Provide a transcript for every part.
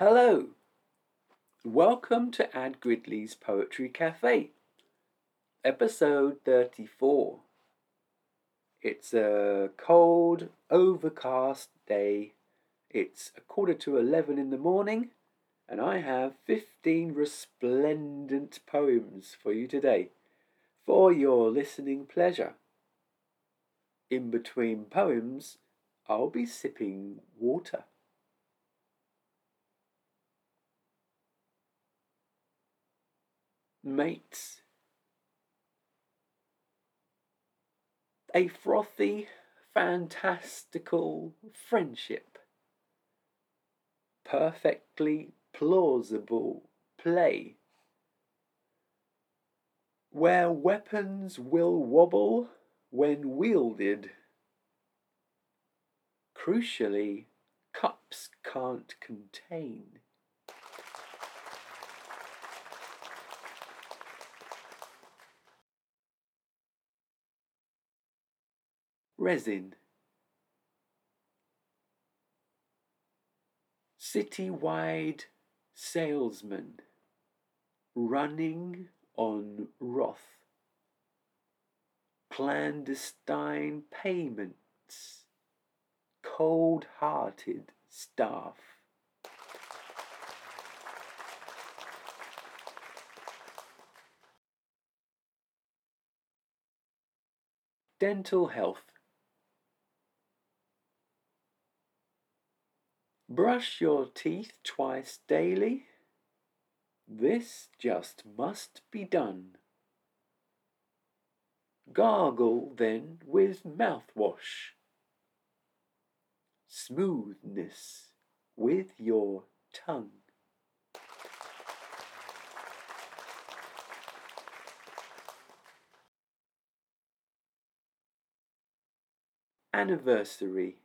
Hello, welcome to Ad Gridley's Poetry Cafe, episode 34. It's a cold, overcast day. It's a quarter to 11 in the morning, and I have 15 resplendent poems for you today for your listening pleasure. In between poems, I'll be sipping water. Mates. A frothy, fantastical friendship. Perfectly plausible play. Where weapons will wobble when wielded. Crucially, cups can't contain. Resin. Citywide salesman running on wrath. Clandestine payments. Cold hearted staff. Dental health. Brush your teeth twice daily. This just must be done. Gargle then with mouthwash. Smoothness with your tongue. Anniversary.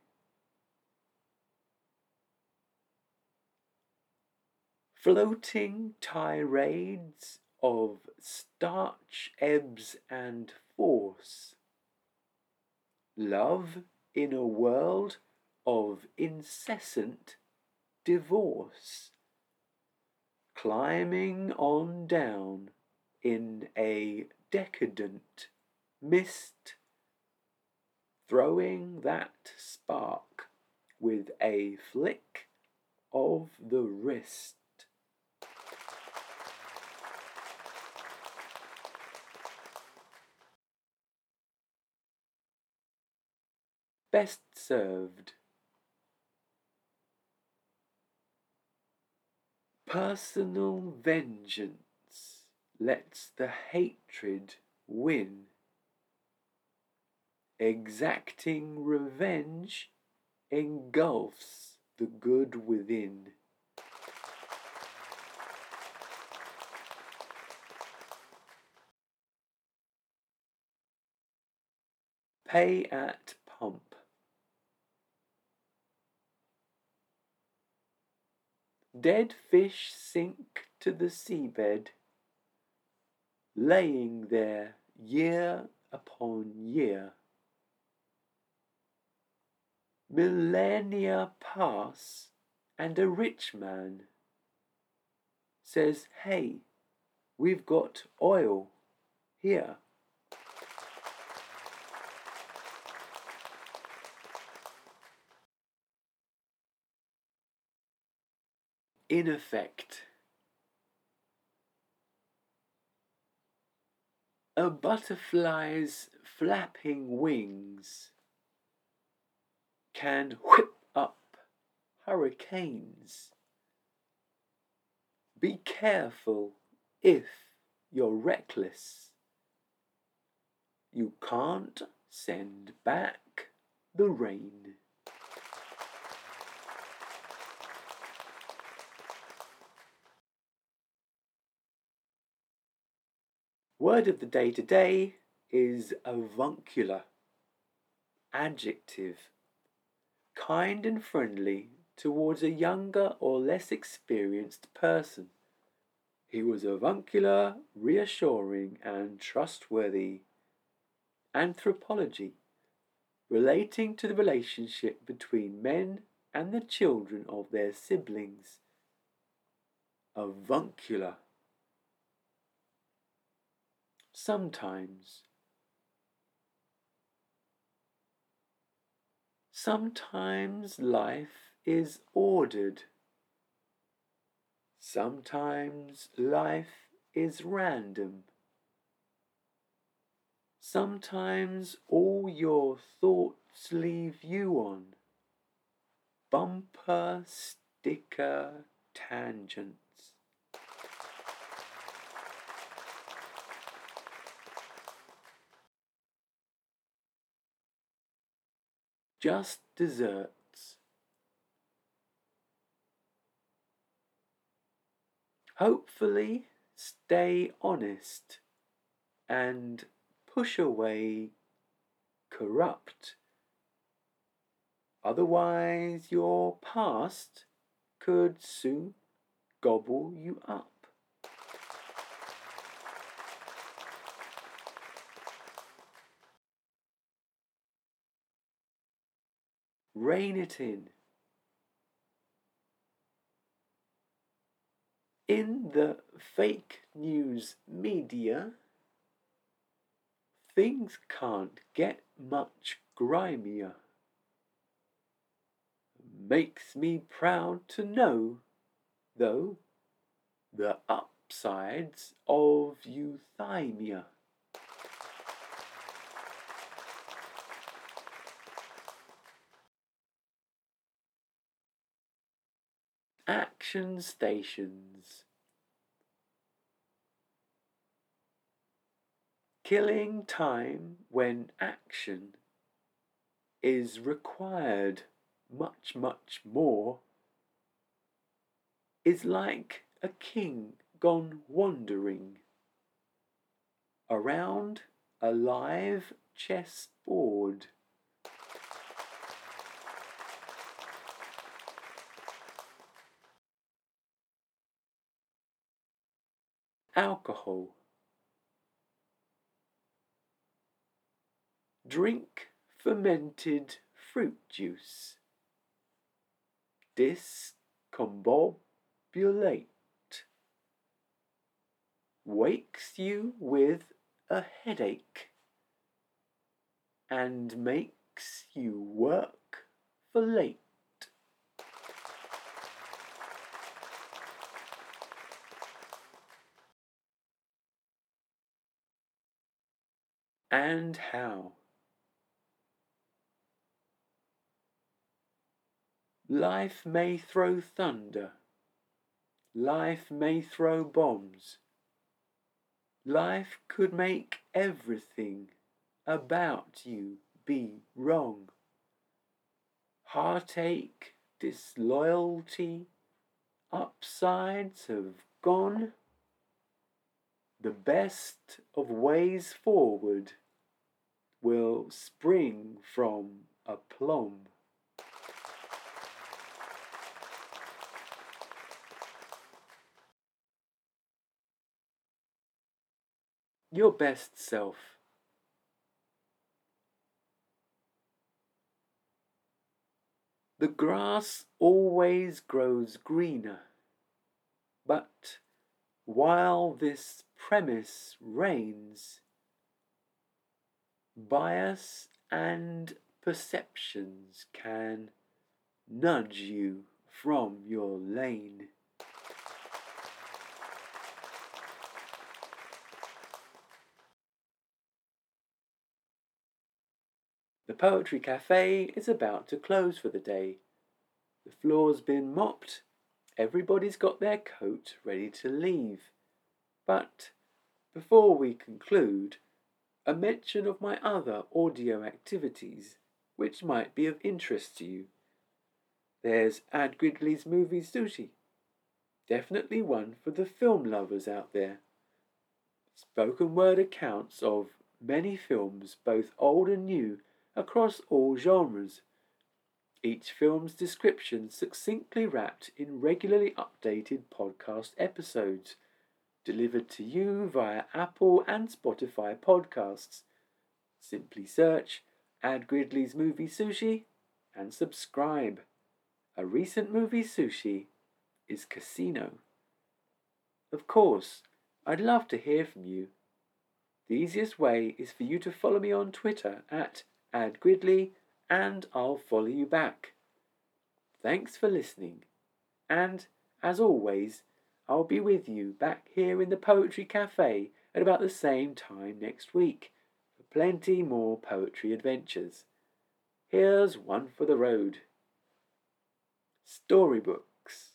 Floating tirades of starch, ebbs, and force. Love in a world of incessant divorce. Climbing on down in a decadent mist. Throwing that spark with a flick of the wrist. Best served. Personal vengeance lets the hatred win. Exacting revenge engulfs the good within. Pay at pump. Dead fish sink to the seabed, laying there year upon year. Millennia pass, and a rich man says, Hey, we've got oil here. In effect, a butterfly's flapping wings can whip up hurricanes. Be careful if you're reckless. You can't send back the rain. Word of the day today is avuncular. Adjective. Kind and friendly towards a younger or less experienced person. He was avuncular, reassuring, and trustworthy. Anthropology. Relating to the relationship between men and the children of their siblings. avuncular. Sometimes, sometimes life is ordered. Sometimes life is random. Sometimes all your thoughts leave you on bumper sticker tangents. Just desserts. Hopefully, stay honest and push away corrupt. Otherwise, your past could soon gobble you up. Rein it in. In the fake news media, things can't get much grimier. Makes me proud to know, though, the upsides of euthymia. Action stations. Killing time when action is required much, much more is like a king gone wandering around a live chess alcohol. Drink fermented fruit juice. Discombobulate. Wakes you with a headache and makes you work for late. And how. Life may throw thunder. Life may throw bombs. Life could make everything about you be wrong. Heartache, disloyalty, upsides have gone. The best of ways forward will spring from a plum. Your best self. The grass always grows greener, but while this premise reigns, bias and perceptions can nudge you from your lane. The Poetry Cafe is about to close for the day. The floor's been mopped, everybody's got their coat ready to leave. But before we conclude, a mention of my other audio activities which might be of interest to you. There's Ad Gridley's movie Sushi. Definitely one for the film lovers out there. Spoken word accounts of many films, both old and new, across all genres. Each film's description succinctly wrapped in regularly updated podcast episodes delivered to you via Apple and Spotify podcasts. Simply search Ad Gridley's Movie Sushi and subscribe. A recent movie sushi is Casino. Of course, I'd love to hear from you. The easiest way is for you to follow me on Twitter at adgridley and I'll follow you back. Thanks for listening, and as always, I'll be with you back here in the Poetry Cafe at about the same time next week for plenty more poetry adventures. Here's one for the road. Storybooks.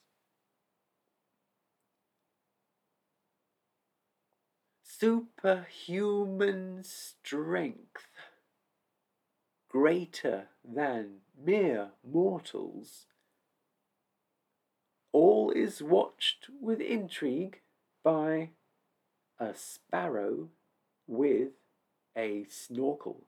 Superhuman strength, greater than mere mortals. All is watched with intrigue by a sparrow with a snorkel.